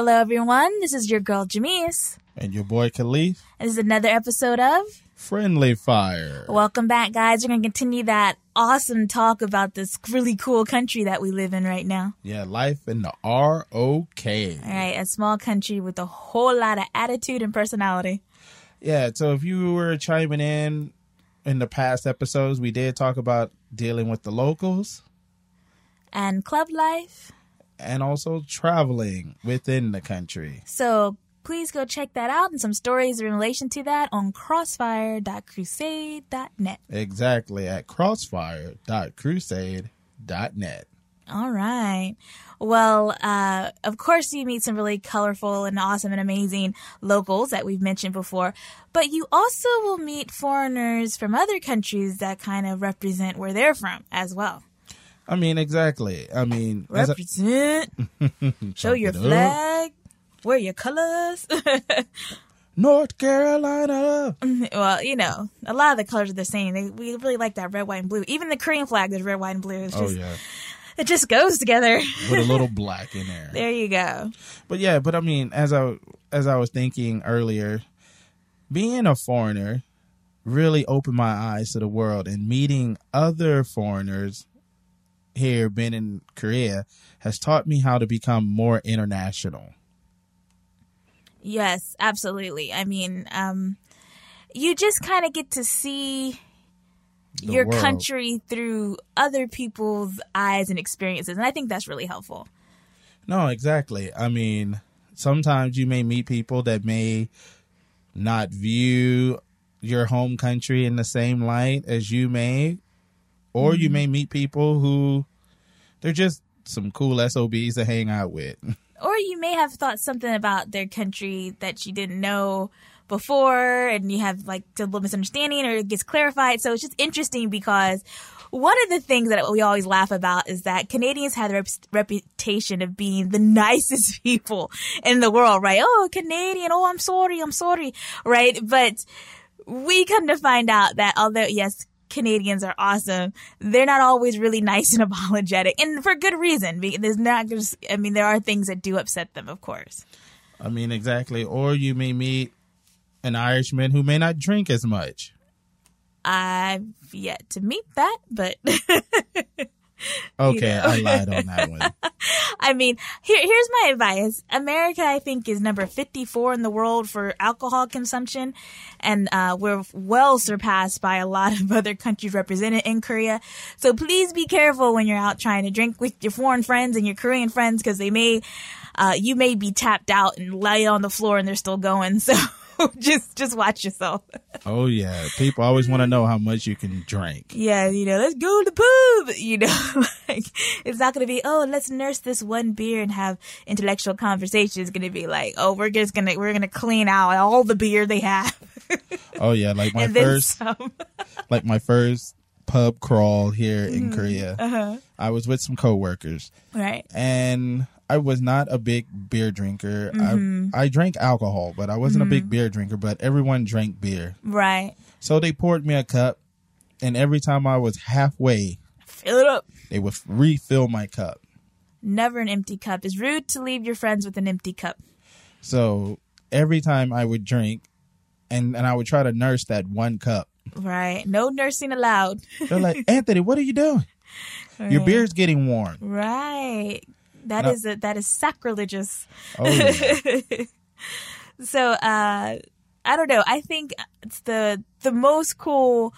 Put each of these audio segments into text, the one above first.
Hello, everyone. This is your girl, Jamese. And your boy Caliph. And this is another episode of Friendly Fire. Welcome back, guys. We're going to continue that awesome talk about this really cool country that we live in right now. Yeah, life in the ROK. All right, a small country with a whole lot of attitude and personality. Yeah, so if you were chiming in in the past episodes, we did talk about dealing with the locals and club life and also traveling within the country. So please go check that out and some stories in relation to that on crossfire.crusade.net. Exactly, at crossfire.crusade.net. All right. Well, uh, of course, you meet some really colorful and awesome and amazing locals that we've mentioned before, but you also will meet foreigners from other countries that kind of represent where they're from as well. I mean, exactly. I mean, represent. show your flag. Wear your colors. North Carolina. Mm-hmm. Well, you know, a lot of the colors are the same. They, we really like that red, white, and blue. Even the Korean flag is red, white, and blue. It's oh, just, oh yeah. It just goes together. With a little black in there. There you go. But yeah, but I mean, as I as I was thinking earlier, being a foreigner really opened my eyes to the world and meeting other foreigners here, been in Korea, has taught me how to become more international. Yes, absolutely. I mean, um, you just kind of get to see the your world. country through other people's eyes and experiences, and I think that's really helpful. No, exactly. I mean, sometimes you may meet people that may not view your home country in the same light as you may, or mm-hmm. you may meet people who they're just some cool SOBs to hang out with. Or you may have thought something about their country that you didn't know before and you have like a little misunderstanding or it gets clarified. So it's just interesting because one of the things that we always laugh about is that Canadians have the rep- reputation of being the nicest people in the world, right? Oh, Canadian. Oh, I'm sorry. I'm sorry. Right. But we come to find out that although, yes, Canadians are awesome. They're not always really nice and apologetic, and for good reason. There's not just, I mean, there are things that do upset them, of course. I mean, exactly. Or you may meet an Irishman who may not drink as much. I've yet to meet that, but Okay, you know? I lied on that one. I mean, here, here's my advice. America, I think, is number 54 in the world for alcohol consumption, and uh, we're well surpassed by a lot of other countries represented in Korea. So please be careful when you're out trying to drink with your foreign friends and your Korean friends, because they may, uh, you may be tapped out and lay on the floor and they're still going. So. just just watch yourself. oh yeah, people always want to know how much you can drink. Yeah, you know, let's go to the pub. You know, like it's not going to be oh let's nurse this one beer and have intellectual conversation. It's going to be like oh we're just gonna we're gonna clean out all the beer they have. oh yeah, like my first, like my first pub crawl here in mm, Korea. Uh-huh. I was with some coworkers, right, and I was not a big beer drinker. Mm-hmm. I I drank alcohol, but I wasn't mm-hmm. a big mm-hmm. beer drinker. But everyone drank beer, right? So they poured me a cup, and every time I was halfway, fill it up. They would refill my cup. Never an empty cup. It's rude to leave your friends with an empty cup. So every time I would drink, and and I would try to nurse that one cup. Right. No nursing allowed. They're like, Anthony, what are you doing? Right. Your beer's getting warm. Right. That no. is a, that is sacrilegious. Oh, yeah. so uh, I don't know. I think it's the the most cool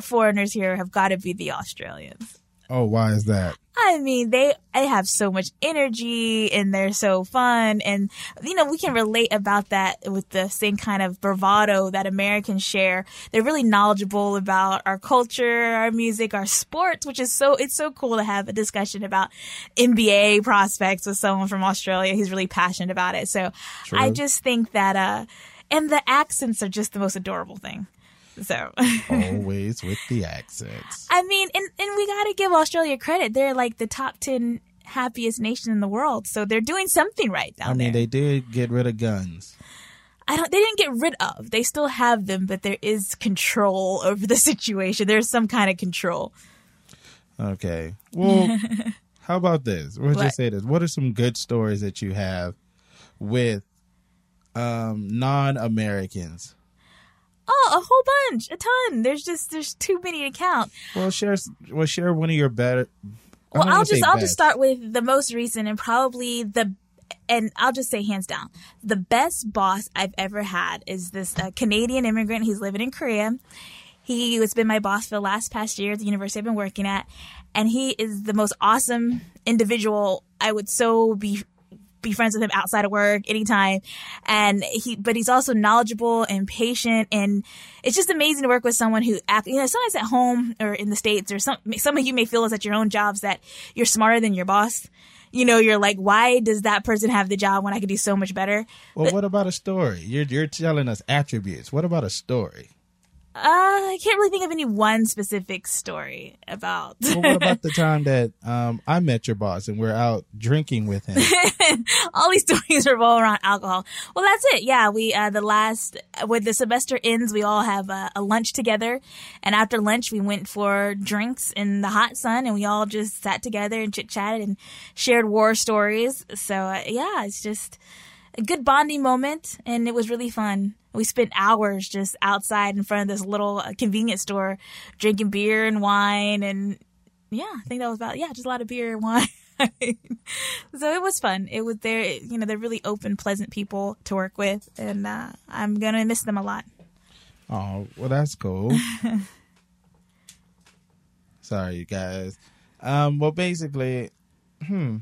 foreigners here have got to be the Australians. Oh, why is that? I mean, they they have so much energy and they're so fun, and you know we can relate about that with the same kind of bravado that Americans share. They're really knowledgeable about our culture, our music, our sports, which is so it's so cool to have a discussion about NBA prospects with someone from Australia who's really passionate about it. So True. I just think that uh, and the accents are just the most adorable thing. So always with the accents. I mean, and and we got to give Australia credit. They're like the top 10 happiest nation in the world. So they're doing something right down I mean, there. they did get rid of guns. I don't they didn't get rid of. They still have them, but there is control over the situation. There's some kind of control. Okay. Well, how about this? We'll what? just say this. What are some good stories that you have with um, non-Americans? Oh, a whole bunch, a ton. There's just there's too many to count. Well, share well share one of your better. Well, I'll just I'll best. just start with the most recent and probably the and I'll just say hands down the best boss I've ever had is this uh, Canadian immigrant. He's living in Korea. He has been my boss for the last past year at the university I've been working at, and he is the most awesome individual. I would so be be friends with him outside of work anytime and he but he's also knowledgeable and patient and it's just amazing to work with someone who you know sometimes at home or in the states or some some of you may feel as at your own jobs that you're smarter than your boss you know you're like why does that person have the job when i could do so much better Well, what about a story? You're you're telling us attributes. What about a story? Uh i can't really think of any one specific story about Well, what about the time that um, I met your boss and we're out drinking with him? all these stories revolve around alcohol. Well, that's it. Yeah, we uh, the last when the semester ends, we all have a, a lunch together, and after lunch, we went for drinks in the hot sun, and we all just sat together and chit chatted and shared war stories. So uh, yeah, it's just a good bonding moment, and it was really fun. We spent hours just outside in front of this little uh, convenience store, drinking beer and wine, and yeah, I think that was about yeah, just a lot of beer and wine. so it was fun. It was they're you know they're really open, pleasant people to work with, and uh, I'm gonna miss them a lot. Oh, well, that's cool. Sorry, you guys. Um, well, basically, hmm.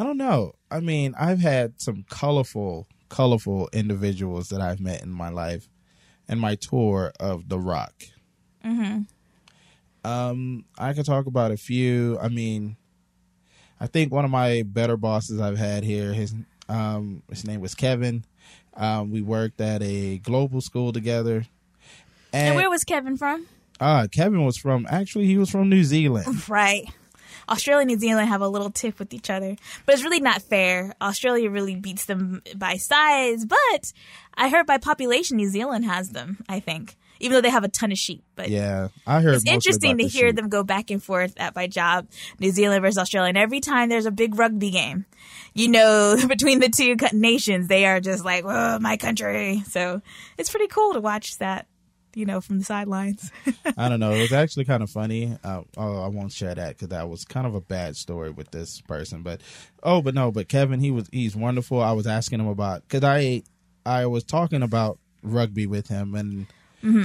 I don't know. I mean, I've had some colorful, colorful individuals that I've met in my life and my tour of the rock. Mm-hmm. Um, I could talk about a few. I mean, I think one of my better bosses I've had here, his um, his name was Kevin. Um, we worked at a global school together. And where was Kevin from? Ah, Kevin was from actually he was from New Zealand. Right. Australia and New Zealand have a little tip with each other, but it's really not fair. Australia really beats them by size, but I heard by population, New Zealand has them. I think, even though they have a ton of sheep. But Yeah, I heard. it's interesting to the hear sheep. them go back and forth at my job, New Zealand versus Australia. And every time there's a big rugby game, you know, between the two nations, they are just like, "Oh, my country." So it's pretty cool to watch that, you know, from the sidelines. I don't know. It was actually kind of funny. Uh, oh, I won't share that because that was kind of a bad story with this person. But oh, but no, but Kevin, he was he's wonderful. I was asking him about because I I was talking about rugby with him and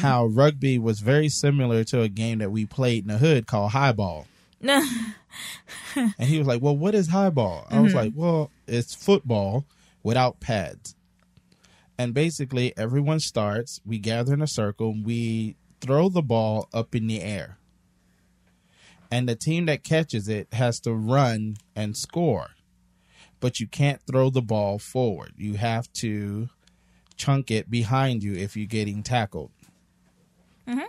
how rugby was very similar to a game that we played in the hood called highball. And he was like, "Well, what is highball?" I was like, "Well, it's football without pads." And basically, everyone starts. We gather in a circle. We throw the ball up in the air, and the team that catches it has to run and score. But you can't throw the ball forward. You have to chunk it behind you if you're getting tackled. Mm-hmm.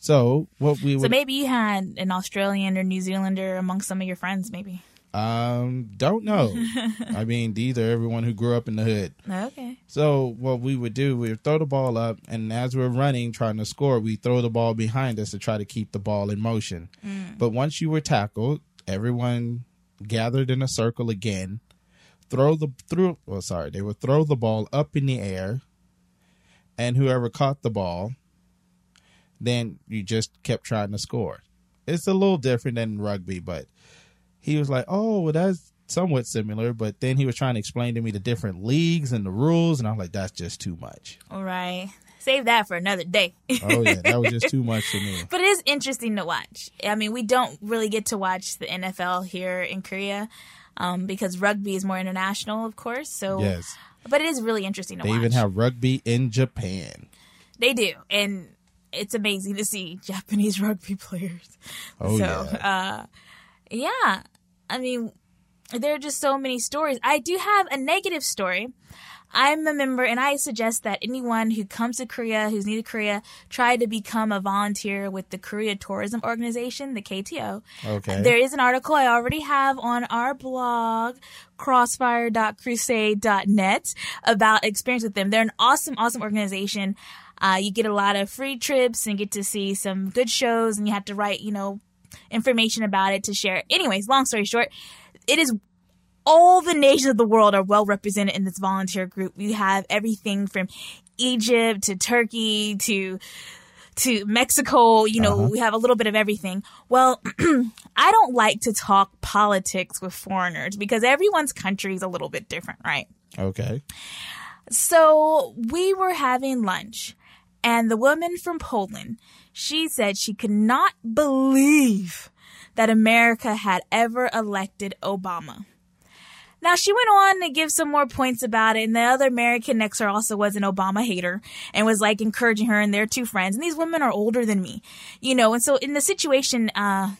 So what we so maybe you had an Australian or New Zealander among some of your friends, maybe. Um, don't know. I mean, these are everyone who grew up in the hood. Okay. So what we would do, we would throw the ball up, and as we're running, trying to score, we throw the ball behind us to try to keep the ball in motion. But once you were tackled, everyone gathered in a circle again, throw the through. Well, sorry, they would throw the ball up in the air, and whoever caught the ball, then you just kept trying to score. It's a little different than rugby, but he was like, "Oh, well, that's somewhat similar." But then he was trying to explain to me the different leagues and the rules, and I'm like, "That's just too much." All right. Save that for another day. Oh yeah, that was just too much for me. But it is interesting to watch. I mean, we don't really get to watch the NFL here in Korea um, because rugby is more international, of course. So, Yes, but it is really interesting to they watch. They even have rugby in Japan. they do, and it's amazing to see Japanese rugby players. Oh so, yeah, uh, yeah. I mean, there are just so many stories. I do have a negative story. I'm a member, and I suggest that anyone who comes to Korea, who's new to Korea, try to become a volunteer with the Korea Tourism Organization, the KTO. okay. There is an article I already have on our blog, crossfire.crusade.net, about experience with them. They're an awesome, awesome organization. Uh, you get a lot of free trips and get to see some good shows, and you have to write, you know, information about it to share. Anyways, long story short, it is all the nations of the world are well represented in this volunteer group. We have everything from Egypt to Turkey to to Mexico, you know, Uh-huh. we have a little bit of everything. Well, I don't like to talk politics with foreigners because everyone's country is a little bit different, right? Okay. So we were having lunch, and the woman from Poland, she said she could not believe that America had ever elected Obama. Now she went on to give some more points about it, and the other American next to her also was an Obama hater and was like encouraging her and their two friends. And these women are older than me, you know. And so in the situation, uh,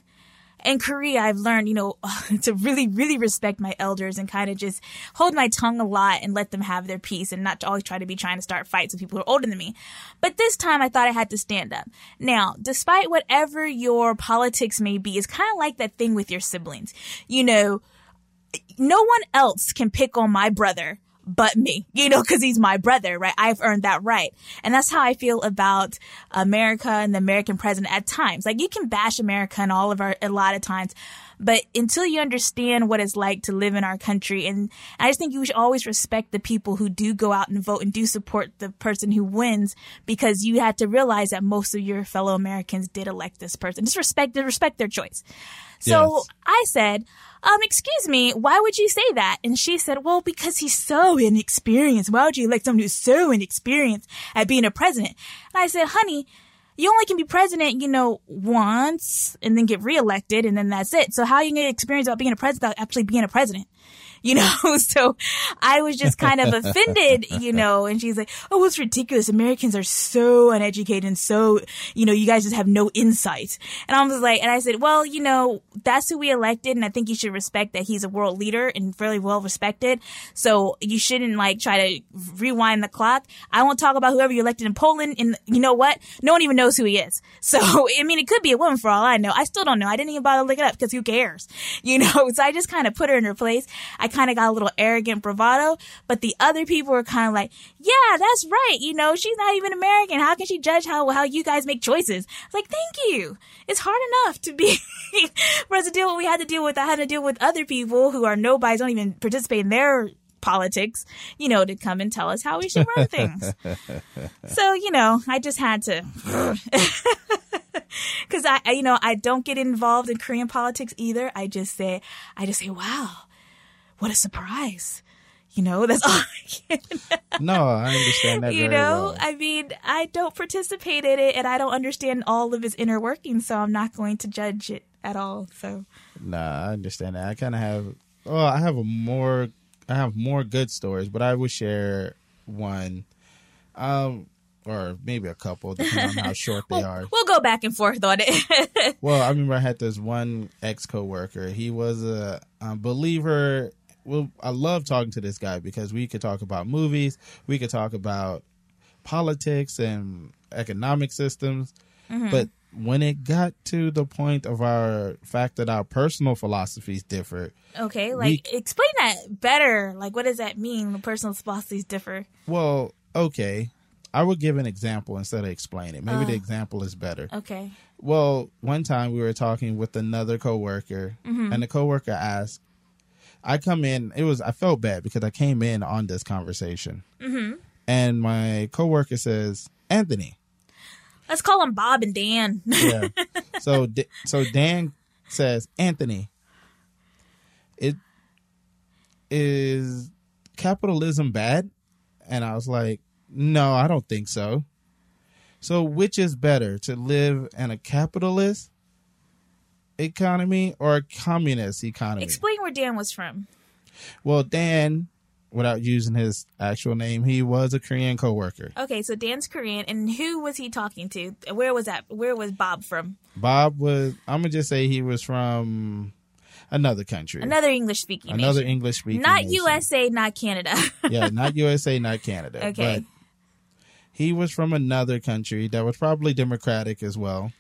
in Korea, I've learned, you know, to really, really respect my elders and kind of just hold my tongue a lot and let them have their peace and not always try to be trying to start fights with people who are older than me. But this time I thought I had to stand up. Now, despite whatever your politics may be, it's kind of like that thing with your siblings. You know, no one else can pick on my brother but me, you know, cause he's my brother, right? I've earned that right. And that's how I feel about America and the American president at times. Like you can bash America and all of our, a lot of times, but until you understand what it's like to live in our country, and I just think you should always respect the people who do go out and vote and do support the person who wins because you had to realize that most of your fellow Americans did elect this person. Just respect, respect their choice. So Yes. I said, um, excuse me, why would you say that? And she said, well, because he's so inexperienced. Why would you elect someone who's so inexperienced at being a president? And I said, honey, you only can be president, you know, once and then get reelected and then that's it. So how are you going to experience about being a president without actually being a president? You know, so I was just kind of offended, you know, and she's like, oh, it's ridiculous. Americans are so uneducated and so, you know, you guys just have no insight. And I was like, and I said, well, you know, that's who we elected. And I think you should respect that he's a world leader and fairly well respected. So you shouldn't like try to rewind the clock. I won't talk about whoever you elected in Poland. And you know what? No one even knows who he is. So, I mean, it could be a woman for all I know. I still don't know. I didn't even bother to look it up because who cares? You know, so I just kind of put her in her place. I kind of got a little arrogant bravado, but the other people were kind of like, yeah, that's right. You know, she's not even American. How can she judge how, how you guys make choices? I was like, thank you. It's hard enough to be, for us to deal with what we had to deal with. I had to deal with other people who are nobodies, don't even participate in their politics, you know, to come and tell us how we should run things. so, you know, I just had to, cause I, I, you know, I don't get involved in Korean politics either. I just say, I just say, wow, what a surprise. You know, that's all I can. No, I understand that. you know, well. I mean, I don't participate in it and I don't understand all of its inner workings, so I'm not going to judge it at all. So, Nah, I understand that. I kind of have. Well, I have a more. I have more good stories, but I will share one, um, or maybe a couple, depending on how short they we'll, are. we'll go back and forth on it. Well, I remember I had this one ex coworker. He was a, a believer. Well, I love talking to this guy because we could talk about movies, we could talk about politics and economic systems, mm-hmm. but when it got to the point of our fact that our personal philosophies differ, okay, like explain that better. Like, what does that mean? The personal philosophies differ. well, okay, I would give an example instead of explain it. Maybe the oh. example is better. Okay. Well, one time we were talking with another coworker, mm-hmm. and the coworker asked, "I come in. It was I felt bad because I came in on this conversation, mm-hmm. and my coworker says, Anthony, Let's call them Bob and Dan. yeah. so so Dan says, Anthony, it is capitalism bad? And I was like, no, I don't think so. So which is better to live in a capitalist economy or a communist economy? Explain where Dan was from. well, Dan, without using his actual name, he was a Korean coworker. Okay, so Dan's Korean, and who was he talking to? Where was that? Where was Bob from? Bob was I'm gonna just say he was from another country. Another English speaking another. English speaking. Not nation. USA, not Canada. yeah, not USA, not Canada. Okay. He was from another country that was probably democratic as well.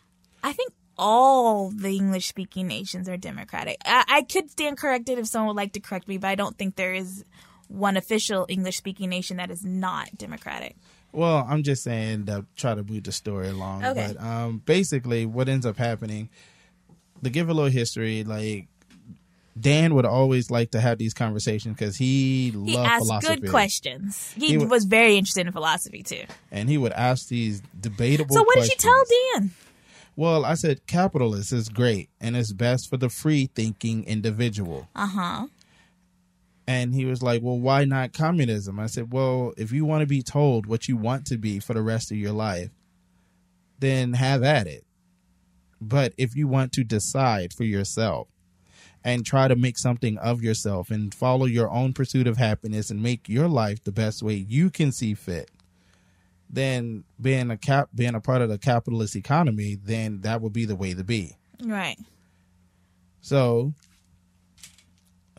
I think all the English speaking nations are democratic. I, I could stand corrected if someone would like to correct me, but I don't think there is one official English speaking nation that is not democratic. Well, I'm just saying to try to move the story along. Okay. But um, basically, what ends up happening, to give a little history, like Dan would always like to have these conversations because he, He loved asked philosophy. good questions. He, He would- was very interested in philosophy too. and he would ask these debatable. So what did you tell. Dan? Well, I said capitalist is great and it's best for the free thinking individual. Uh huh. And he was like, Well, why not communism? I said, Well, if you want to be told what you want to be for the rest of your life, then have at it. But if you want to decide for yourself and try to make something of yourself and follow your own pursuit of happiness and make your life the best way you can see fit, then being a cap being a part of the capitalist economy, then that would be the way to be. Right. So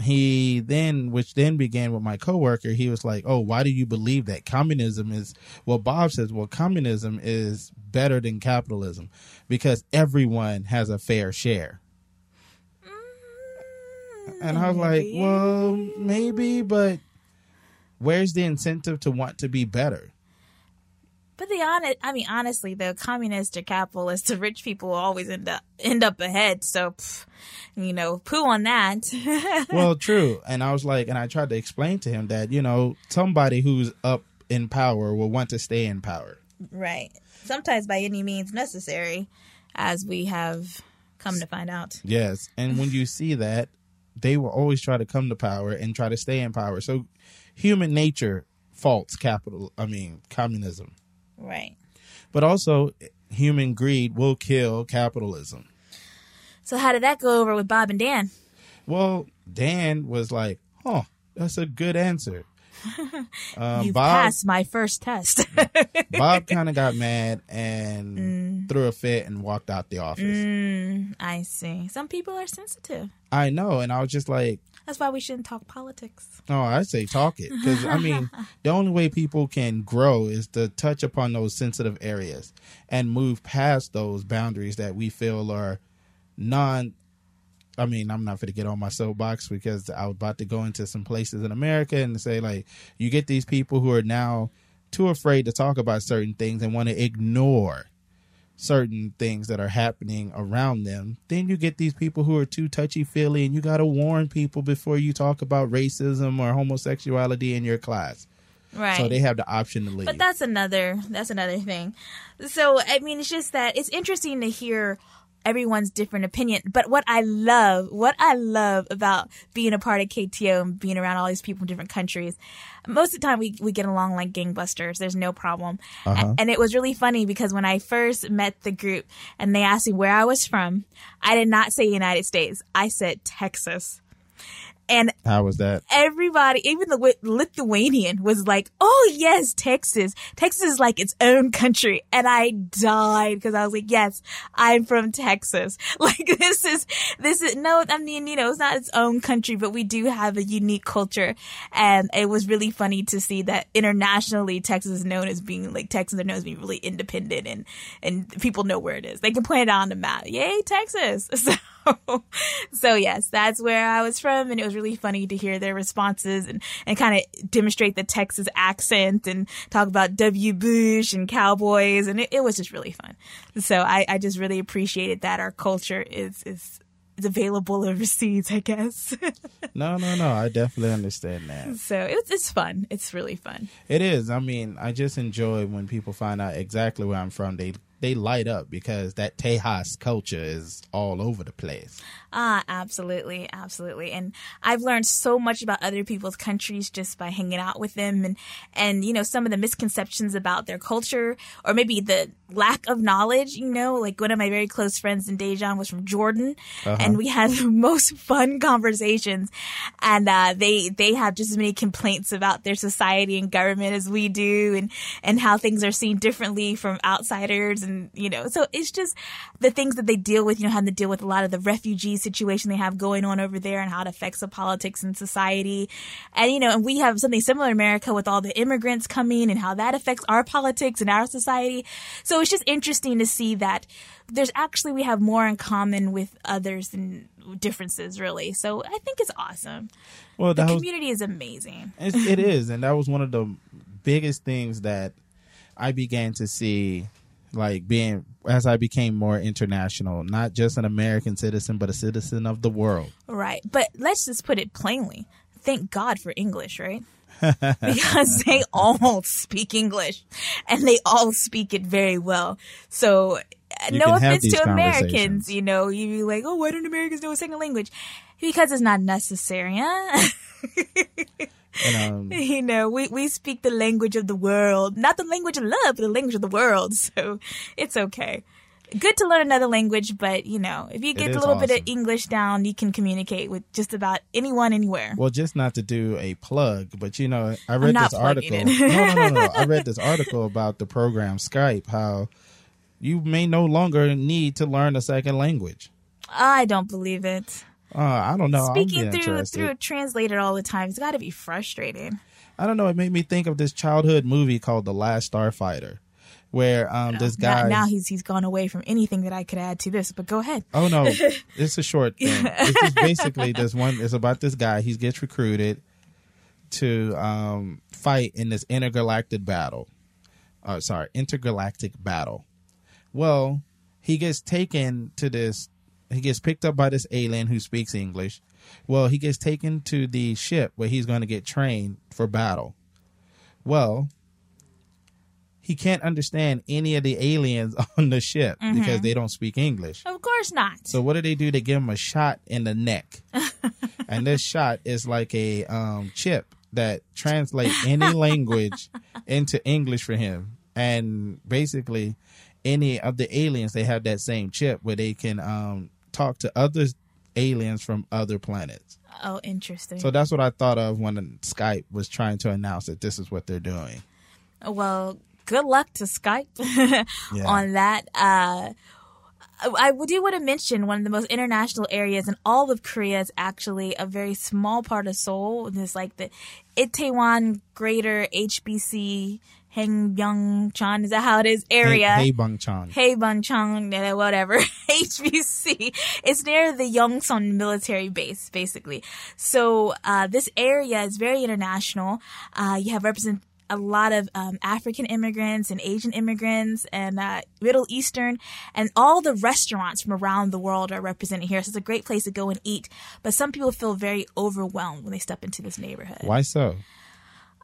he then, which then began with my coworker, he was like, "Oh, why do you believe that communism is?" Well, Bob says, "Well, communism is better than capitalism because everyone has a fair share." Mm-hmm. And I was like, "Well, maybe, but where's the incentive to want to be better?" But the honest, I mean, honestly, though, communist or capitalist, the rich people always end up end up ahead. So, pff, you know, poo on that. well, true. And I was like, and I tried to explain to him that, you know, somebody who's up in power will want to stay in power. right. Sometimes by any means necessary, as we have come to find out. Yes. And when you see that, they will always try to come to power and try to stay in power. So human nature faults capital, I mean, communism. Right. But also, human greed will kill capitalism. So how did that go over with Bob and Dan? Well, Dan was like, huh, that's a good answer. Um, you Bob, passed my first test. Bob kind of got mad and threw a fit and walked out the office. mm, I see. Some people are sensitive. I know, and I was just like, That's why we shouldn't talk politics. "Oh, I say talk it," because I mean, the only way people can grow is to touch upon those sensitive areas and move past those boundaries that we feel are non. I mean, I'm not going to get on my soapbox because I was about to go into some places in America and say like, you get these people who are now too afraid to talk about certain things and want to ignore certain things that are happening around them, then you get these people who are too touchy feely, and you got to warn people before you talk about racism or homosexuality in your class. Right. So they have the option to leave. But that's another that's another thing. So I mean it's just that it's interesting to hear everyone's different opinion. But what I love, what I love about being a part of KTO and being around all these people from different countries, most of the time we, we get along like gangbusters. There's no problem. Uh-huh. A- And it was really funny because when I first met the group and they asked me where I was from, I did not say United States. I said Texas. And How was that? everybody, even the Lithuanian was like, "Oh yes, Texas. Texas is like its own country." And I died because I was like, "Yes, I'm from Texas. Like this is this is no, I mean, you know, it's not its own country, but we do have a unique culture." And it was really funny to see that internationally, Texas is known as being like Texans are known as being really independent, and and people know where it is. They can point it out on the map. Yay, Texas! So so yes, that's where I was from, and it was really funny to hear their responses and and kind of demonstrate the Texas accent and talk about W. Bush and cowboys, and it, it was just really fun. So I, I just really appreciated that our culture is is. is available overseas, I guess. No, no, no. I definitely understand that. so it's it's fun. It's really fun. It is. I mean, I just enjoy when people find out exactly where I'm from. They they light up because that Tejas culture is all over the place. Ah, absolutely, absolutely. And I've learned so much about other people's countries just by hanging out with them and and you know some of the misconceptions about their culture or maybe the lack of knowledge, you know, like one of my very close friends in Daejeon was from Jordan and we had the most fun conversations and uh, they they have just as many complaints about their society and government as we do and and how things are seen differently from outsiders and you know so it's just the things that they deal with you know having to deal with a lot of the refugee situation they have going on over there and how it affects the politics and society. And you know and we have something similar in america with all the immigrants coming and how that affects our politics and our society. So it's just interesting to see that there's actually we have more in common with others than differences really. So i think it's awesome. Well, the that was community is amazing. It is, and that was one of the biggest things that I began to see like being as I became more international, not just an American citizen, but a citizen of the world. Right. But let's just put it plainly. Thank God for English, right? because they all speak English and they all speak it very well. So, You no offense to Americans, you know, you be like, oh, why don't Americans know a second language? Because it's not necessary, huh? And um, you know, we, we speak the language of the world, not the language of love, but the language of the world. So it's okay. Good to learn another language, but you know, if you get a little bit of. English down, you can communicate with just about anyone, anywhere. well, just not to do a plug, but you know, I read this article. no, no, no, no. I read this article about the program Skype. How you may no longer need to learn a second language. I don't believe it. Uh, I don't know. Speaking through interested. through a translator all the time, it's got to be frustrating. I don't know. It made me think of this childhood movie called The Last Starfighter, where um this Now, guy. now he's he's gone away from anything that I could add to this. But go ahead. Oh no, it's a short thing. It's just basically this one. It's about this guy. He gets recruited to um, fight in this intergalactic battle. Uh, sorry, intergalactic battle. Well, he gets taken to this. He gets picked up by this alien who speaks English. Well, he gets taken to the ship where he's going to get trained for battle. Well, he can't understand any of the aliens on the ship because they don't speak English. Of course not. So what do they do? They give him a shot in the neck, and this shot is like a um, chip that translates any language into English for him. And basically, any of the aliens they have that same chip where they can um, talk to other aliens from other planets. oh, interesting. So that's what I thought of when Skype was trying to announce that this is what they're doing. Well, good luck to Skype Yeah. on that. Uh, I do want to mention one of the most international areas in all of Korea is actually a very small part of Seoul. It's like the Itaewon Greater HBC Haengbyongchon. Is that how it is? Area. Hey, hey Bangchan. Hey Bangchang, uh, whatever, HBC. It's near the Yongsan military base, basically. So, uh, this area is very international. Uh, you have represent a lot of um, African immigrants and Asian immigrants and uh, Middle Eastern, and all the restaurants from around the world are represented here. So it's a great place to go and eat. But some people feel very overwhelmed when they step into this neighborhood. Why so?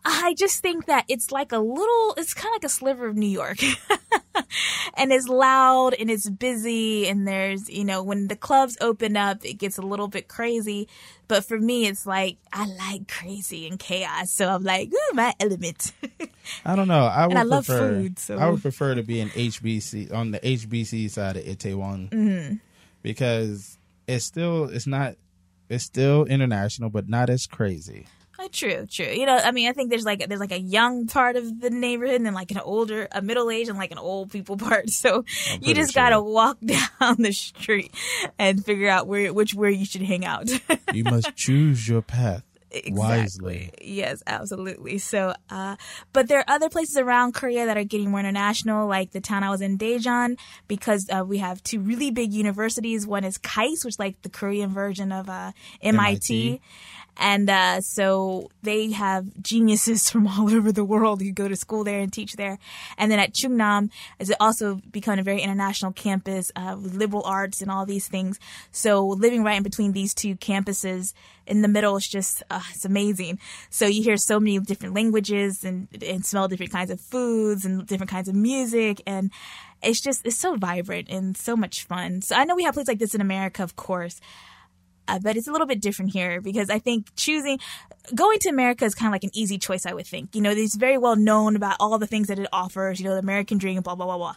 I just think that it's like a little, it's kind of like a sliver of New York. and it's loud and it's busy and there's, you know, when the clubs open up, it gets a little bit crazy. But for me, it's like, I like crazy and chaos. So I'm like, ooh, my element. I don't know. I would I love prefer, food, so- I would prefer to be in HBC on the HBC side of Itaewon mm-hmm. because it's still it's not it's still international, but not as crazy. Oh, true, true. You know, I mean, I think there's like there's like a young part of the neighborhood and then like an older, a middle age and like an old people part. So you just sure. gotta walk down the street and figure out where which where you should hang out. You must choose your path wisely. Yes, absolutely. So, uh, but there are other places around Korea that are getting more international, like the town I was in, Daejeon, because uh, we have two really big universities. One is KAIST, which is like the Korean version of uh, MIT. MIT. And uh, so they have geniuses from all over the world who go to school there and teach there. And then at Chungnam, is it also become a very international campus uh, with liberal arts and all these things. So living right in between these two campuses in the middle is just uh, it's amazing. So you hear so many different languages and and smell different kinds of foods and different kinds of music and it's just it's so vibrant and so much fun. So I know we have places like this in America, of course. Uh, but it's a little bit different here because I think choosing going to America is kind of like an easy choice. I would think, you know, it's very well known about all the things that it offers, you know, the American dream, blah blah blah blah.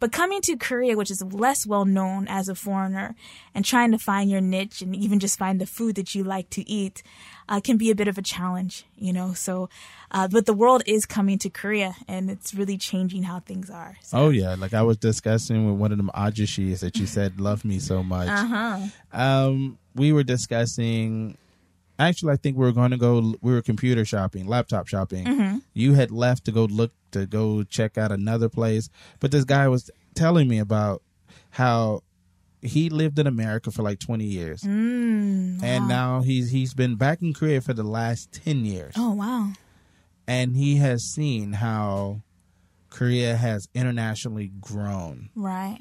But coming to Korea, which is less well known as a foreigner, and trying to find your niche and even just find the food that you like to eat, uh, can be a bit of a challenge, you know. So, uh, but the world is coming to Korea, and it's really changing how things are. So, Oh yeah, like I was discussing with one of them ajishis that you said love me so much. uh-huh. Um, we were discussing. Actually, I think we were going to go. We were computer shopping, laptop shopping. Mm-hmm. You had left to go look to go check out another place, but this guy was telling me about how he lived in America for like twenty years, Mm, and wow. now he's he's been back in Korea for the last ten years, oh wow, and he has seen how Korea has internationally grown. Right.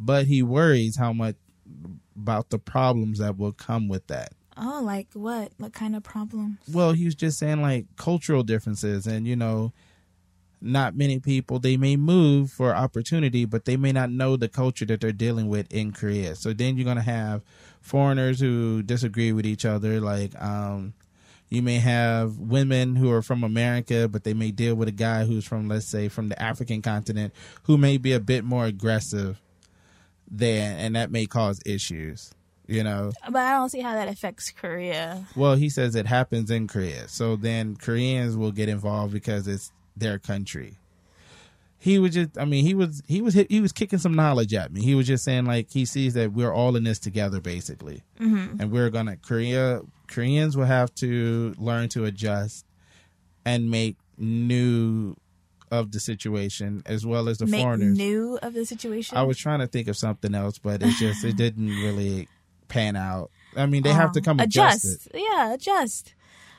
But he worries how much about the problems that will come with that. Oh, like what? What kind of problems? Well, he was just saying like cultural differences and you know not many people they may move for opportunity but they may not know the culture that they're dealing with in korea. So then you're going to have foreigners who disagree with each other like um you may have women who are from america but they may deal with a guy who's from let's say from the african continent who may be a bit more aggressive than and that may cause issues you know? But I don't see how that affects Korea. well he says it happens in korea. So then koreans will get involved because it's their country. He was just i mean he was he was hit, he was kicking some knowledge at me. He was just saying like he sees that we're all in this together basically. Mm-hmm. and we're gonna korea koreans will have to learn to adjust and make new of the situation as well as the Make foreigners. new of the situation. i was trying to think of something else but it just it didn't really pan out. I mean they have to Um, come adjust, adjust. Yeah, adjust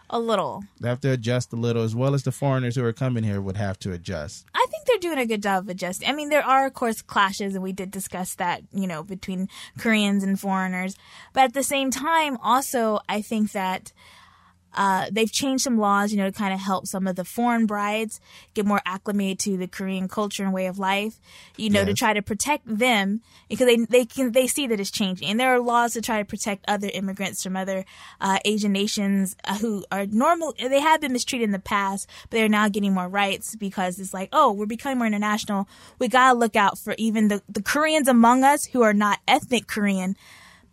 a little. They have to adjust a little, as well as the foreigners who are coming here would have to adjust. I think they're doing a good job of adjusting. I mean, there are, of course, clashes, and we did discuss that, you know, between Koreans and foreigners. But at the same time, also, I think that uh, they've changed some laws, you know, to kind of help some of the foreign brides get more acclimated to the Korean culture and way of life, you know, to try to protect them because they they can they see that it's changing, and there are laws to try to protect other immigrants from other uh, Asian nations uh, who are normal. They have been mistreated in the past, but they're now getting more rights because it's like, oh, we're becoming more international. We gotta look out for even the the Koreans among us who are not ethnic Korean.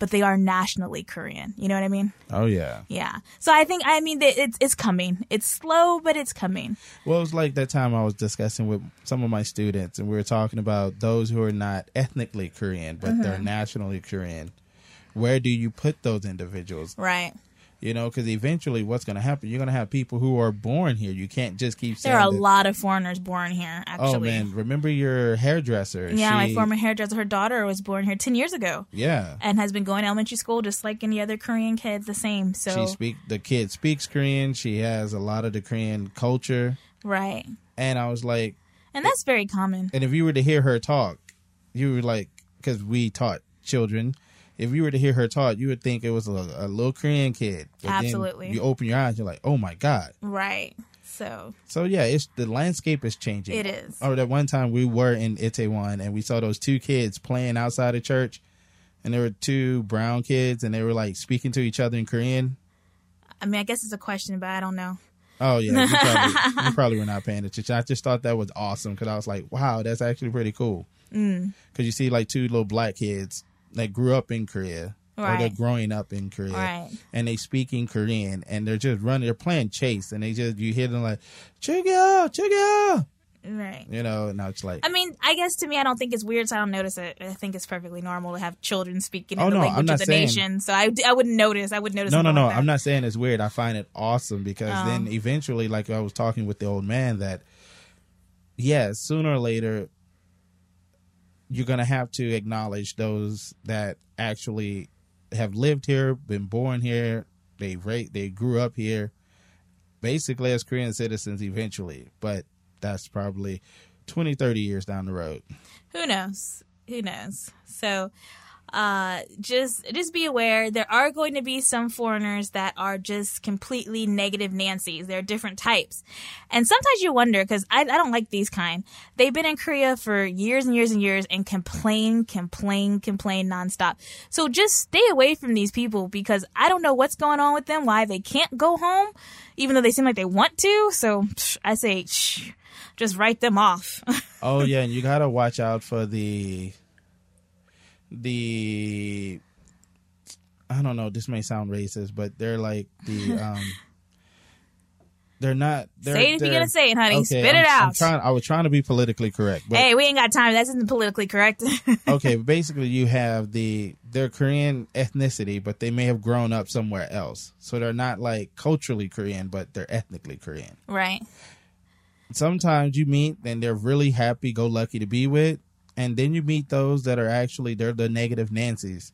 But they are nationally Korean. You know what I mean? Oh yeah. Yeah. So I think I mean it's it's coming. It's slow, but it's coming. Well, it was like that time I was discussing with some of my students, and we were talking about those who are not ethnically Korean, but they're Mm-hmm. nationally Korean. Where do you put those individuals? Right. You know, because eventually, what's going to happen? You're going to have people who are born here. You can't just keep saying. There are a that- lot of foreigners born here. Oh, actually. Oh man, remember your hairdresser? Yeah, my former hairdresser, her daughter was born here ten years ago Yeah, and has been going to elementary school just like any other Korean kids. The same. So she speak. The kid speaks Korean. She has a lot of the Korean culture, right, and I was like, and that's very common. And if you were to hear her talk, you were like, because we taught children. If you were to hear her talk, you would think it was a, a little Korean kid. But then Absolutely. you open your eyes, you're like, oh my god. Right. So So yeah, it's the landscape is changing. it is. Or that one time we were in Itaewon and we saw those two kids playing outside of church, and there were two brown kids and they were like speaking to each other in Korean. I mean, I guess it's a question, but I don't know. Oh yeah, you probably, you probably were not paying attention. I just thought that was awesome because I was like, wow, that's actually pretty cool. Mm. Because you see like two little black kids that grew up in Korea. Or they're growing up in Korea, Right. and they speak in Korean, and they're just running. They're playing chase, and they just you hear them like "chugya, chugya," Right. you know. And now it's like, I mean, I guess to me, I don't think it's weird, so I don't notice it. I think it's perfectly normal to have children speaking oh, in Oh, the no, language of the saying- nation. So I, I wouldn't notice. I would notice. no, no, no. like. I'm not saying it's weird. I find it awesome because Oh. then eventually, like I was talking with the old man, that yeah, sooner or later, you're gonna have to acknowledge those that actually have lived here, been born here, they they grew up here, basically as Korean citizens eventually. But that's probably 20, 30 years down the road. who knows who knows so uh just just be aware there are going to be some foreigners that are just completely negative nancys. There are different types. And sometimes you wonder because I, I don't like these kind. They've been in korea for years and years and years and complain complain complain nonstop. So just stay away from these people because i don't know what's going on with them why they can't go home even though they seem like they want to. So i say just write them off. Oh yeah, and you gotta watch out for the the I don't know, this may sound racist, but they're like the um they're not they're, say it if you're gonna say it, honey. okay, Spit I'm- it I'm out. trying I was trying to be politically correct. But hey, we ain't got time. That isn't politically correct. okay, basically you have the their Korean ethnicity, but they may have grown up somewhere else. So they're not like culturally Korean, but they're ethnically Korean. right. sometimes you meet and they're really happy go lucky to be with and then you meet those that are actually they're the negative nancys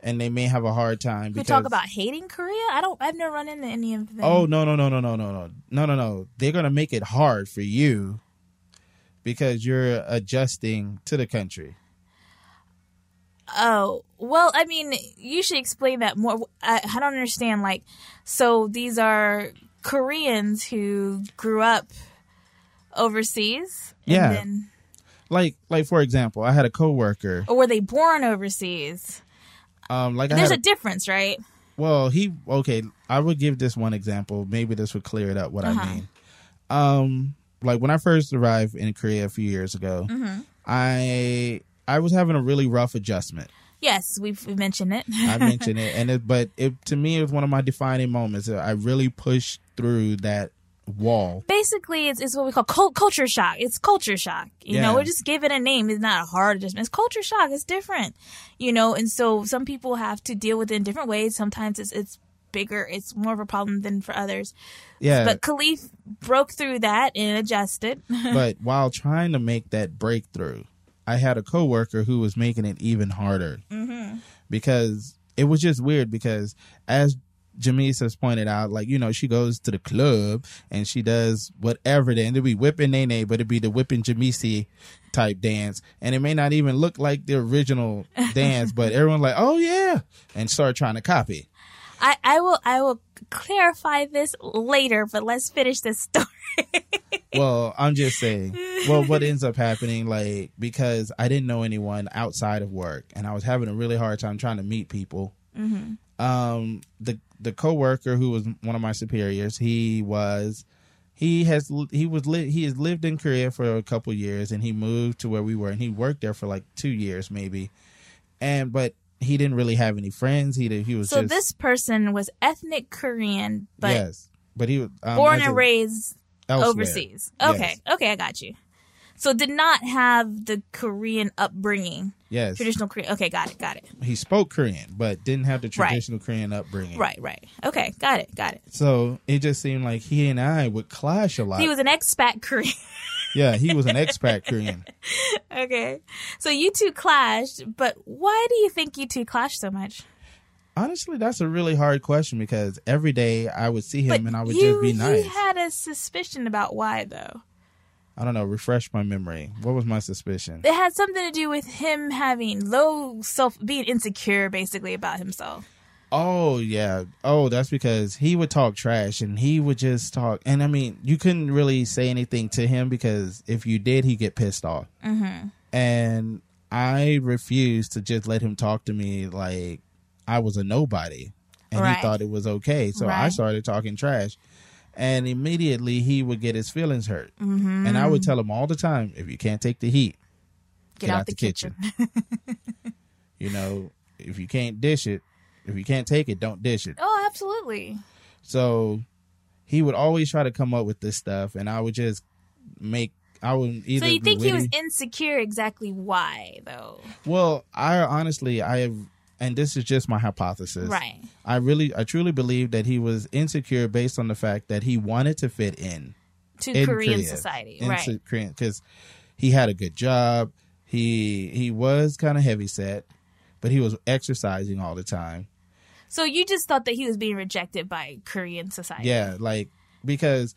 and they may have a hard time We because talk about hating Korea. I don't. I've never run into any of them. oh no no no no no no no no no no they're gonna make it hard for you because you're adjusting to the country. Oh, well, I mean, you should explain that more. I, I don't understand. Like, so these are Koreans who grew up overseas? Yeah. Then, Like like for example, I had a coworker. or were they born overseas? Um, like I There's had a difference, right? Well, he okay. I would give this one example. Maybe this would clear it up what Uh-huh. I mean. Um, like when I first arrived in Korea a few years ago, Mm-hmm. I I was having a really rough adjustment. Yes, we've, we've mentioned it. I mentioned it, and it, but it to me it was one of my defining moments. I really pushed through that wall. Basically, it's, it's what we call cult- culture shock. It's culture shock. You Yeah. know, we just give it a name. It's not a hard adjustment. It's culture shock. It's different. You know, and so some people have to deal with it in different ways. Sometimes it's it's bigger. It's more of a problem than for others. Yeah, But Caliph broke through that and adjusted. but while trying to make that breakthrough, I had a coworker who was making it even harder Mm-hmm. because it was just weird. Because as Jamese has pointed out, like you know, she goes to the club and she does whatever. Then it'll be whipping Nae Nae, but it'd be the whipping Jamese type dance, and it may not even look like the original dance, but everyone's like, "Oh yeah," and start trying to copy. I, I will I will clarify this later, but let's finish this story. well, I'm just saying. Well, what ends up happening, like, because I didn't know anyone outside of work, and I was having a really hard time trying to meet people. Um, the the coworker who was one of my superiors, he was, he has he was li- he has lived in Korea for a couple years, and he moved to where we were, and he worked there for like two years maybe, and but he didn't really have any friends. He did, he was so just this person was ethnic Korean, but yes, but he was um, born and a- raised elsewhere. overseas. Okay, okay, I got you. So did not have the Korean upbringing, Yes, traditional Korean. Okay, got it, got it. he spoke Korean, but didn't have the Right. traditional Korean upbringing. Right, right. Okay, got it, got it. So it just seemed like he and I would clash a lot. He was an expat Korean. yeah, he was an expat Korean. okay, so you two clashed, but why do you think you two clashed so much? Honestly, that's a really hard question because every day I would see him But and I would you, just be nice. You had a suspicion about why, though. I don't know, refresh my memory. What was my suspicion? It had something to do with him having low self, being insecure, basically about himself. Oh, yeah. Oh, that's because he would talk trash and he would just talk. And I mean, you couldn't really say anything to him because if you did, he'd get pissed off. Mm-hmm. And I refused to just let him talk to me like I was a nobody. And Right. he thought it was okay. So I started talking trash. And immediately he would get his feelings hurt. Mm-hmm. And I would tell him all the time if you can't take the heat, Get, out, the, kitchen. you know, if you can't dish it, if you can't take it, don't dish it. oh, absolutely. So he would always try to come up with this stuff. And I would just make. I would either So you think he was insecure? Exactly why, though? well I honestly I have and this is just my hypothesis Right. I really, I truly believe that he was insecure based on the fact that he wanted to fit in To in Korean Korea, society, in right? Korean because he had a good job. He he was kind of heavy set, but he was exercising all the time. So you just thought that he was being rejected by Korean society, Yeah, like because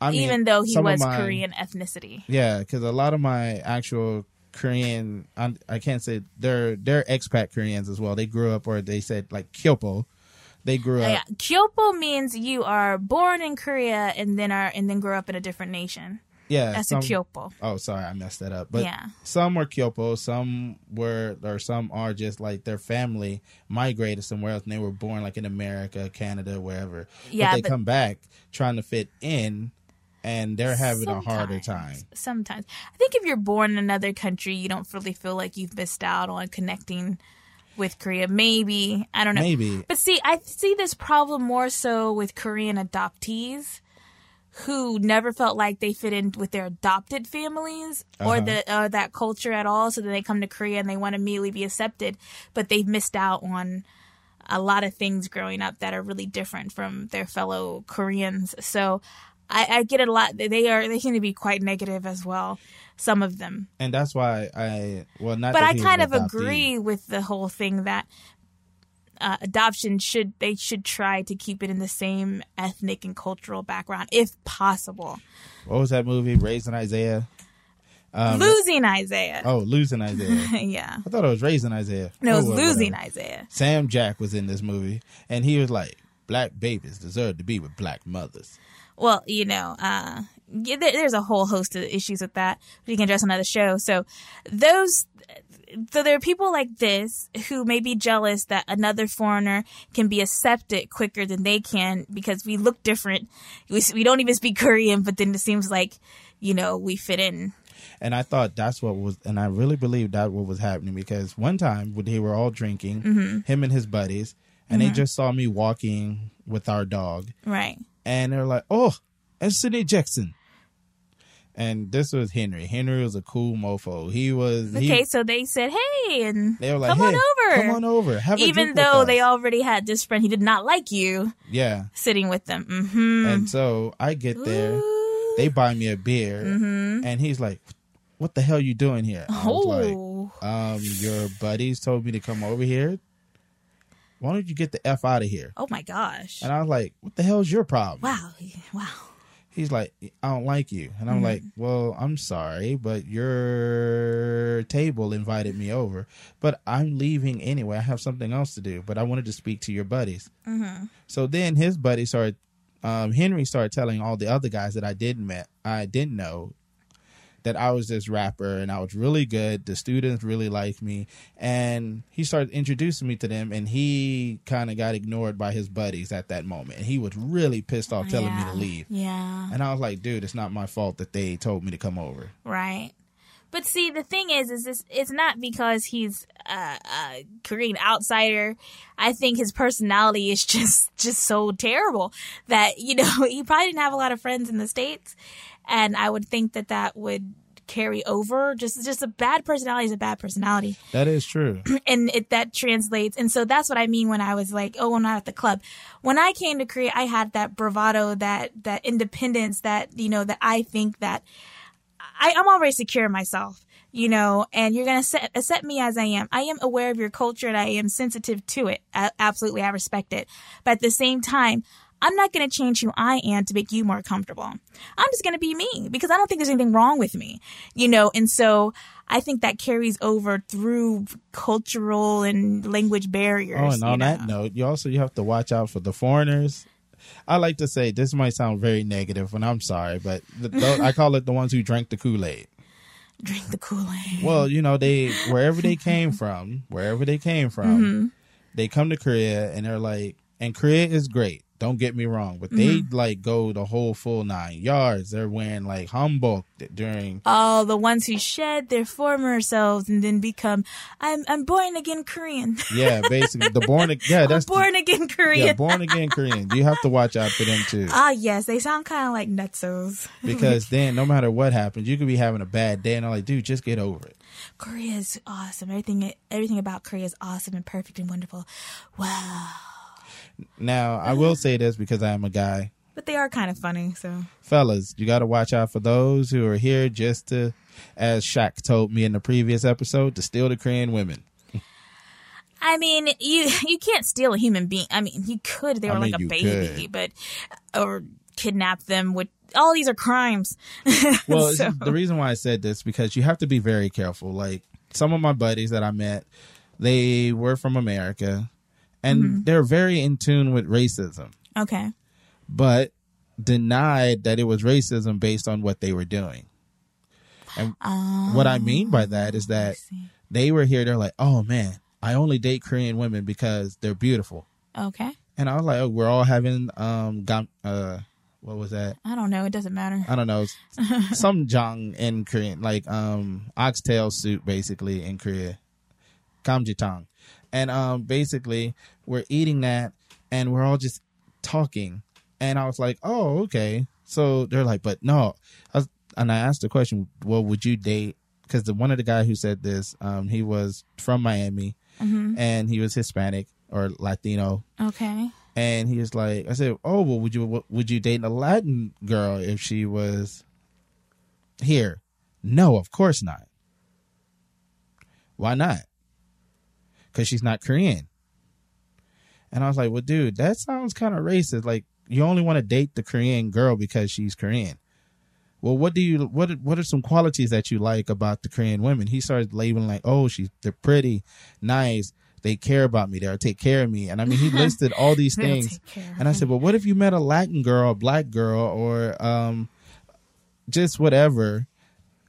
I mean, even though he was my- Korean ethnicity. Yeah, because a lot of my actual Korean, I, can't say they're they're expat Koreans as well. They grew up, or they said like Kyopo. They grew oh, up. Yeah, Kyopo means you are born in Korea and then are and then grow up in a different nation. Yeah, That's some- a Kyopo. Oh, sorry, I messed that up. But Yeah. some were Kyopo, some were, or some are just like their family migrated somewhere else and they were born like in America, Canada, wherever. Yeah, but they but- come back trying to fit in, and they're having a harder time. Sometimes. Sometimes. I think if you're born in another country, you don't really feel like you've missed out on connecting with Korea. Maybe. I don't know. Maybe. But see, I see this problem more so with Korean adoptees who never felt like they fit in with their adopted families or Uh-huh. the or that culture at all. So then they come to Korea and they want to immediately be accepted, but they've missed out on a lot of things growing up that are really different from their fellow Koreans. So I, I get it a lot. They are they can be quite negative as well. Some of them, And that's why I, well, not but I kind of agree with the whole thing that uh, adoption should they should try to keep it in the same ethnic and cultural background if possible. What was that movie, Raising Isaiah? Um, losing Isaiah. oh, losing Isaiah. yeah. I thought it was raising Isaiah. No, it was Oh, well, losing whatever. Isaiah. Sam Jack was in this movie, and he was like, "Black babies deserve to be with black mothers." Well, you know, uh, there's a whole host of issues with that. We can address another show. So those, so there are people like this who may be jealous that another foreigner can be accepted quicker than they can because we look different. We, we don't even speak Korean, but then it seems like, you know, we fit in. And I thought that's what was, and I really believe that what was happening because one time when they were all drinking, Mm-hmm. him and his buddies, and they just saw me walking with our dog, Right. and they're like, "Oh, Anthony Jackson." And this was Henry. Henry was a cool mofo. He was. he- Okay. So they said, Hey, and they were like, come on over. Come on over. Have even though they already had this friend, he did not like you yeah. sitting with them. hmm And so I get there. They buy me a beer, Mm-hmm. and he's like, "What the hell you doing here?" I was like, Oh. um, your buddies told me to come over here. Why don't you get the f out of here? Oh my gosh. And I was like, "What the hell's your problem?" Wow. Wow. He's like, "I don't like you," and I'm Mm-hmm. like, "Well, I'm sorry, but your table invited me over, but I'm leaving anyway. I have something else to do, but I wanted to speak to your buddies." Mm-hmm. So then his buddy started. Um, Henry started telling all the other guys that I didn't met, I didn't know, that I was this rapper and I was really good. The students really liked me, and he started introducing me to them. And he kind of got ignored by his buddies at that moment. And he was really pissed off, telling me to leave. Yeah. And I was like, dude, it's not my fault that they told me to come over. Right. But see, the thing is, is this? It's not because he's a, a Korean outsider. I think his personality is just just so terrible that you know he probably didn't have a lot of friends in the states, and I would think that that would carry over. Just just a bad personality is a bad personality. That is true. and it that translates and so that's what i mean when i was like oh i'm not at the club when i came to korea i had that bravado that that independence that you know that i think that I, i'm already secure in myself you know and you're gonna set, accept me as i am i am aware of your culture and i am sensitive to it A- absolutely i respect it but at the same time I'm not going to change who I am to make you more comfortable. I'm just going to be me because I don't think there's anything wrong with me, you know? And so I think that carries over through cultural and language barriers. Oh, and on that note, you also you have to watch out for the foreigners. I like to say this might sound very negative, and I'm sorry, but the, tho- I call it the ones who drank the Kool Aid. drink the Kool-Aid. Well, you know, they wherever they came from, wherever they came from, Mm-hmm. they come to Korea and they're like, and Korea is great. Don't get me wrong, but they Mm-hmm. like go the whole full nine yards. They're wearing like hanbok during. Oh, the ones who shed their former selves and then become, I'm I'm born again Korean. Yeah, basically the born. Again. Yeah, that's the- born again Korean. yeah, born again Korean. You have to watch out for them too. Ah, yes, they sound kind of like nutsos. because then no matter what happens, you could be having a bad day, and I'm like, dude, just get over it. Korea is awesome. Everything, everything about Korea is awesome and perfect and wonderful. Wow. Now, I will say this because I am a guy, But they are kind of funny. So fellas, you got to watch out for those who are here just to, as Shaq told me in the previous episode, to steal the Korean women. I mean, you you can't steal a human being. I mean, you could. They I were mean, like a baby, could. but or kidnap them. With all these are crimes. Well, So- the reason why I said this because you have to be very careful. Like some of my buddies that I met, they were from America, and they're very in tune with racism. okay. but denied that it was racism based on what they were doing. And what I mean by that is that they were here, they're like, oh man, I only date Korean women because they're beautiful. Okay. And I was like, oh, we're all having, um, gam- uh, what was that? I don't know. It doesn't matter. I don't know, some jang in Korean, like, um, oxtail soup basically in Korea, gamjatang. And, um, basically we're eating that and we're all just talking. And I was like, oh, okay. So they're like, but no. I was, and I asked the question, well, would you date? Because the one of the guy who said this, um, he was from Miami hmm and he was Hispanic or Latino. Okay. And he was like, I said, oh, well, would you would you date a Latin girl if she was here? No, of course not. Why not? Because she's not Korean. And I was like, well, dude, that sounds kind of racist. Like, you only want to date the Korean girl because she's Korean. well, what do you what what are some qualities that you like about the Korean women? He started labeling like, oh, she's they're pretty, nice, they care about me, they'll take care of me, and I mean, he listed all these things, take care of and I said, well, what if you met a Latin girl, a black girl, or um, just whatever,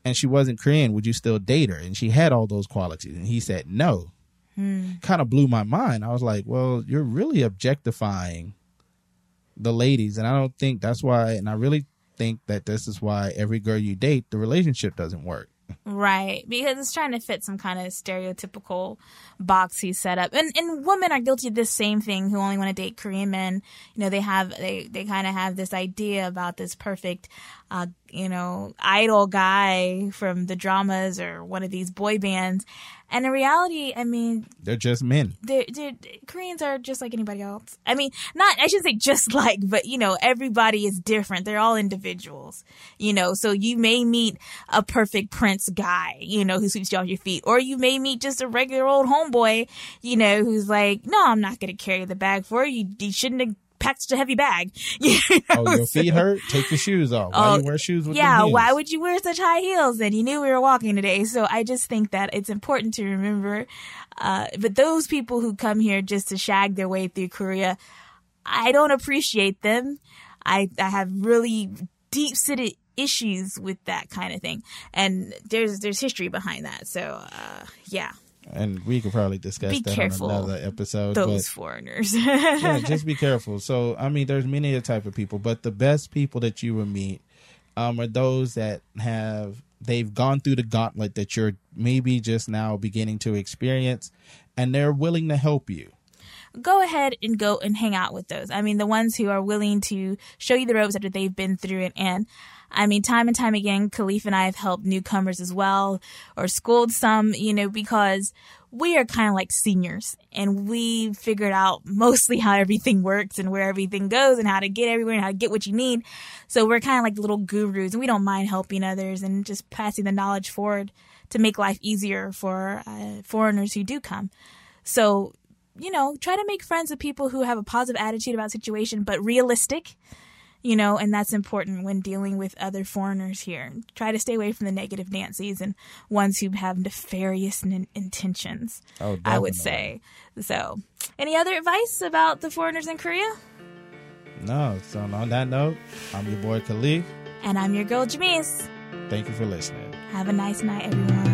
and she wasn't Korean? Would you still date her? And she had all those qualities, and he said no. Hmm. Kind of blew my mind. I was like, well, you're really objectifying the ladies, and I don't think that's why. And I really think that this is why every girl you date, the relationship doesn't work. Right, because it's trying to fit some kind of stereotypical box he set up, and and women are guilty of this same thing who only want to date Korean men. You know, they have they they kind of have this idea about this perfect, uh, you know, idol guy from the dramas or one of these boy bands, and in reality, I mean, They're just men. they're, they're, Koreans are just like anybody else. I mean, not, I shouldn't say just like, but you know, everybody is different. They're all individuals, you know, so you may meet a perfect prince guy, you know, who sweeps you off your feet, or you may meet just a regular old homeboy, you know, who's like, no, I'm not going to carry the bag for you. You shouldn't have packed such a heavy bag. You know? Oh, your feet hurt? Take your shoes off. Why Oh, you wear shoes with yeah, the heels? Yeah, why would you wear such high heels? And you knew we were walking today. So I just think that it's important to remember. Uh, but those people who come here just to shag their way through Korea, I don't appreciate them. I, I have really deep seated issues with that kind of thing. And there's, there's history behind that. So, uh, yeah, And we could probably discuss Be that careful, on another episode. those but foreigners. yeah, just be careful. So, I mean, there's many a type of people, but the best people that you will meet um, are those that have they've gone through the gauntlet that you're maybe just now beginning to experience, and they're willing to help you. go ahead and go and hang out with those. I mean, the ones who are willing to show you the ropes after they've been through it. And I mean, time and time again, Caliph and I have helped newcomers as well or schooled some, you know, because we are kind of like seniors and we figured out mostly how everything works and where everything goes and how to get everywhere and how to get what you need. So we're kind of like little gurus and we don't mind helping others and just passing the knowledge forward to make life easier for uh, foreigners who do come. So you know, try to make friends with people who have a positive attitude about situation, but realistic. You know, and that's important when dealing with other foreigners here. Try to stay away from the negative Nancy's and ones who have nefarious n- intentions. Oh, I would say. So, any other advice about the foreigners in Korea? No. So, on that note, I'm your boy Caliph. And I'm your girl, Jamese. Thank you for listening. Have a nice night, everyone.